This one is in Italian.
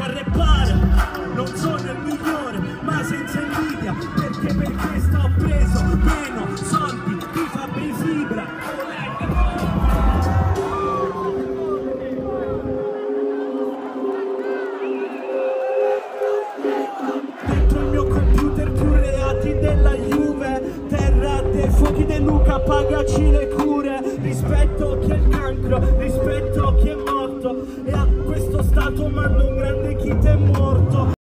a rappare non sono il migliore ma senza invidia perché per questo ho preso meno soldi di Fabri Fibra. Dentro il mio computer più reati della Juve terra dei fuochi De Luca pagaci le cure. Rispetto chi è il cancro rispetto chi è tomando un grande quitemos